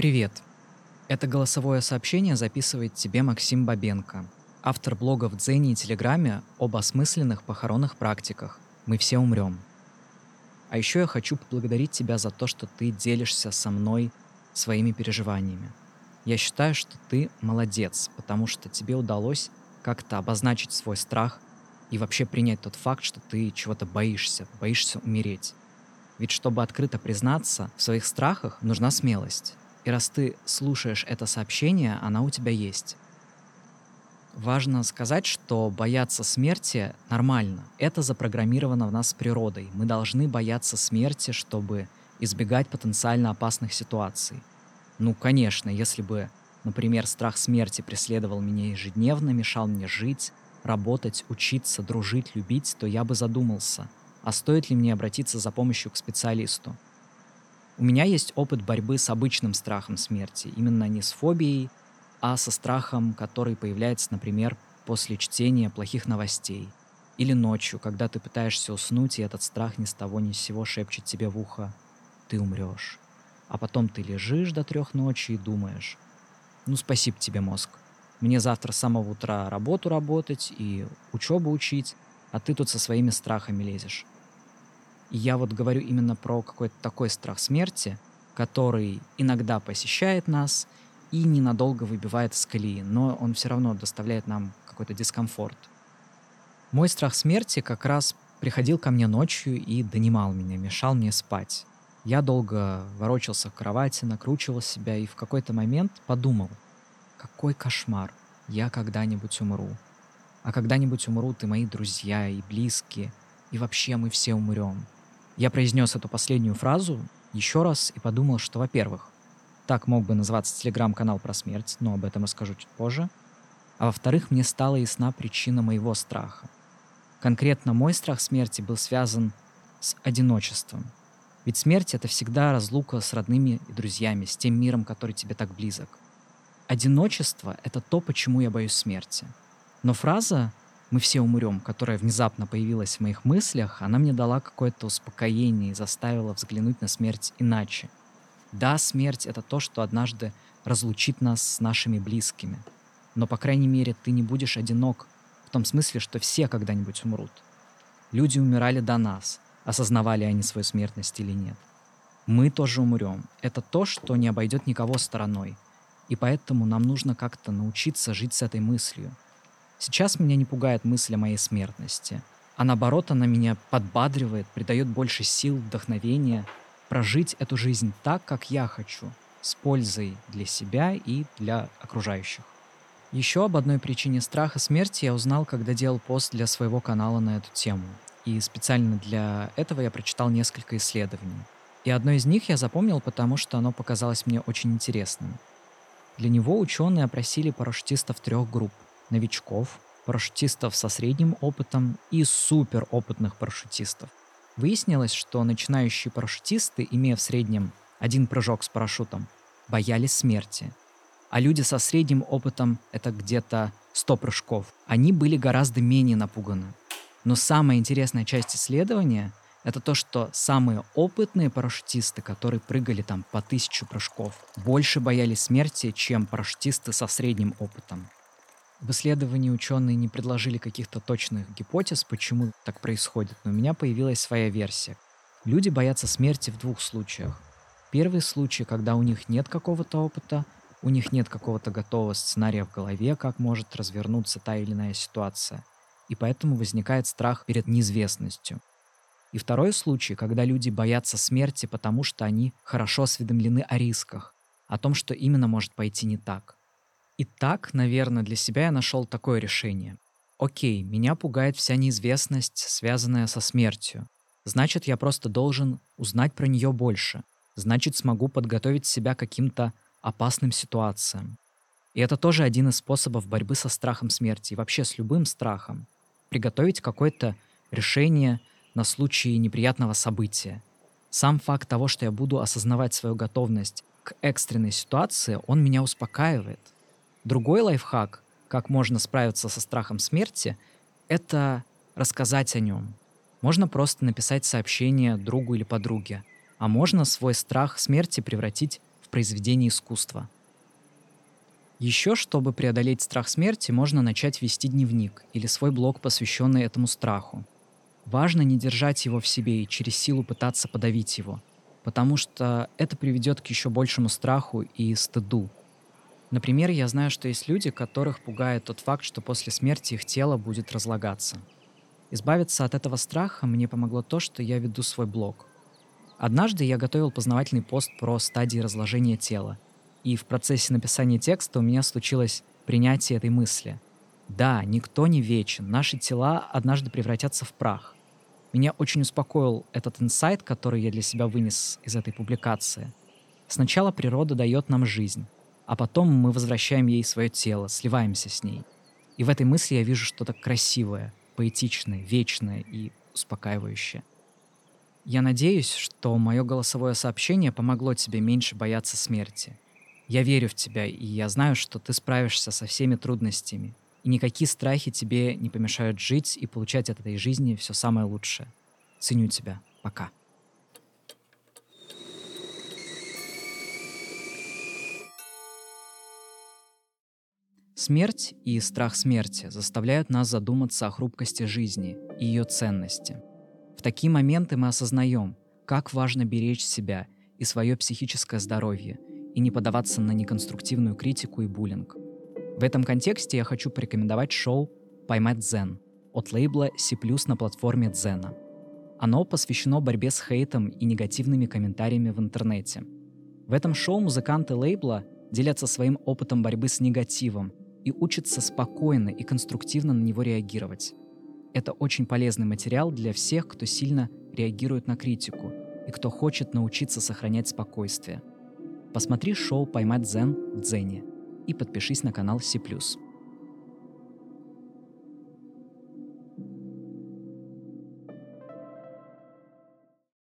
Привет. Это голосовое сообщение записывает тебе Максим Бабенко, автор блога в Дзене и Телеграме об осмысленных похоронных практиках «Мы все умрем». А еще я хочу поблагодарить тебя за то, что ты делишься со мной своими переживаниями. Я считаю, что ты молодец, потому что тебе удалось как-то обозначить свой страх и вообще принять тот факт, что ты чего-то боишься, боишься умереть. Ведь чтобы открыто признаться в своих страхах, нужна смелость. И раз ты слушаешь это сообщение, она у тебя есть. Важно сказать, что бояться смерти нормально. Это запрограммировано в нас природой. Мы должны бояться смерти, чтобы избегать потенциально опасных ситуаций. Ну, конечно, если бы, например, страх смерти преследовал меня ежедневно, мешал мне жить, работать, учиться, дружить, любить, то я бы задумался, а стоит ли мне обратиться за помощью к специалисту. У меня есть опыт борьбы с обычным страхом смерти, именно не с фобией, а со страхом, который появляется, например, после чтения плохих новостей. Или ночью, когда ты пытаешься уснуть, и этот страх ни с того ни с сего шепчет тебе в ухо «ты умрешь». А потом ты лежишь до трех ночи и думаешь «ну спасибо тебе, мозг, мне завтра с самого утра работу работать и учебу учить, а ты тут со своими страхами лезешь». Я вот говорю именно про какой-то такой страх смерти, который иногда посещает нас и ненадолго выбивает из колеи, но он все равно доставляет нам какой-то дискомфорт. Мой страх смерти как раз приходил ко мне ночью и донимал меня, мешал мне спать. Я долго ворочался в кровати, накручивал себя и в какой-то момент подумал, какой кошмар, я когда-нибудь умру. А когда-нибудь умрут и мои друзья, и близкие, и вообще мы все умрем. Я произнес эту последнюю фразу еще раз и подумал, что, во-первых, так мог бы называться телеграм-канал про смерть, но об этом расскажу чуть позже. А во-вторых, мне стала ясна причина моего страха. Конкретно мой страх смерти был связан с одиночеством. Ведь смерть — это всегда разлука с родными и друзьями, с тем миром, который тебе так близок. Одиночество — это то, почему я боюсь смерти. Но фраза мы все умрем, которая внезапно появилась в моих мыслях, она мне дала какое-то успокоение и заставила взглянуть на смерть иначе. Да, смерть — это то, что однажды разлучит нас с нашими близкими. Но, по крайней мере, ты не будешь одинок в том смысле, что все когда-нибудь умрут. Люди умирали до нас, осознавали они свою смертность или нет. Мы тоже умрем. Это то, что не обойдет никого стороной. И поэтому нам нужно как-то научиться жить с этой мыслью — Сейчас меня не пугает мысль о моей смертности, а наоборот она меня подбадривает, придает больше сил, вдохновения прожить эту жизнь так, как я хочу, с пользой для себя и для окружающих. Еще об одной причине страха смерти я узнал, когда делал пост для своего канала на эту тему. И специально для этого я прочитал несколько исследований. И одно из них я запомнил, потому что оно показалось мне очень интересным. Для него ученые опросили парашютистов трех групп – новичков, парашютистов со средним опытом и суперопытных парашютистов. Выяснилось, что начинающие парашютисты, имея в среднем один прыжок с парашютом, боялись смерти. А люди со средним опытом, это где-то 100 прыжков, они были гораздо менее напуганы. Но самая интересная часть исследования — это то, что самые опытные парашютисты, которые прыгали там по тысячу прыжков, больше боялись смерти, чем парашютисты со средним опытом. В исследовании ученые не предложили каких-то точных гипотез, почему так происходит, но у меня появилась своя версия. Люди боятся смерти в двух случаях. Первый случай, когда у них нет какого-то опыта, у них нет какого-то готового сценария в голове, как может развернуться та или иная ситуация. И поэтому возникает страх перед неизвестностью. И второй случай, когда люди боятся смерти, потому что они хорошо осведомлены о рисках, о том, что именно может пойти не так. И так, наверное, для себя я нашел такое решение. Окей, меня пугает вся неизвестность, связанная со смертью. Значит, я просто должен узнать про нее больше. Значит, смогу подготовить себя к каким-то опасным ситуациям. И это тоже один из способов борьбы со страхом смерти и вообще с любым страхом. Приготовить какое-то решение на случай неприятного события. Сам факт того, что я буду осознавать свою готовность к экстренной ситуации, он меня успокаивает. Другой лайфхак, как можно справиться со страхом смерти, это рассказать о нем. Можно просто написать сообщение другу или подруге, а можно свой страх смерти превратить в произведении искусства. Еще, чтобы преодолеть страх смерти, можно начать вести дневник или свой блог, посвященный этому страху. Важно не держать его в себе и через силу пытаться подавить его, потому что это приведет к еще большему страху и стыду. Например, я знаю, что есть люди, которых пугает тот факт, что после смерти их тело будет разлагаться. Избавиться от этого страха мне помогло то, что я веду свой блог. Однажды я готовил познавательный пост про стадии разложения тела, и в процессе написания текста у меня случилось принятие этой мысли. Да, никто не вечен, наши тела однажды превратятся в прах. Меня очень успокоил этот инсайт, который я для себя вынес из этой публикации. Сначала природа дает нам жизнь, а потом мы возвращаем ей свое тело, сливаемся с ней. И в этой мысли я вижу что-то красивое, поэтичное, вечное и успокаивающее. Я надеюсь, что мое голосовое сообщение помогло тебе меньше бояться смерти. Я верю в тебя, и я знаю, что ты справишься со всеми трудностями, и никакие страхи тебе не помешают жить и получать от этой жизни все самое лучшее. Ценю тебя. Пока. Смерть и страх смерти заставляют нас задуматься о хрупкости жизни и ее ценности. В такие моменты мы осознаем, как важно беречь себя и свое психическое здоровье и не поддаваться на неконструктивную критику и буллинг. В этом контексте я хочу порекомендовать шоу «Поймать Дзен» от лейбла C++ на платформе Дзена. Оно посвящено борьбе с хейтом и негативными комментариями в интернете. В этом шоу музыканты лейбла делятся своим опытом борьбы с негативом и учатся спокойно и конструктивно на него реагировать. Это очень полезный материал для всех, кто сильно реагирует на критику и кто хочет научиться сохранять спокойствие. Посмотри шоу «Поймать Дзен» в Дзене и подпишись на канал C+.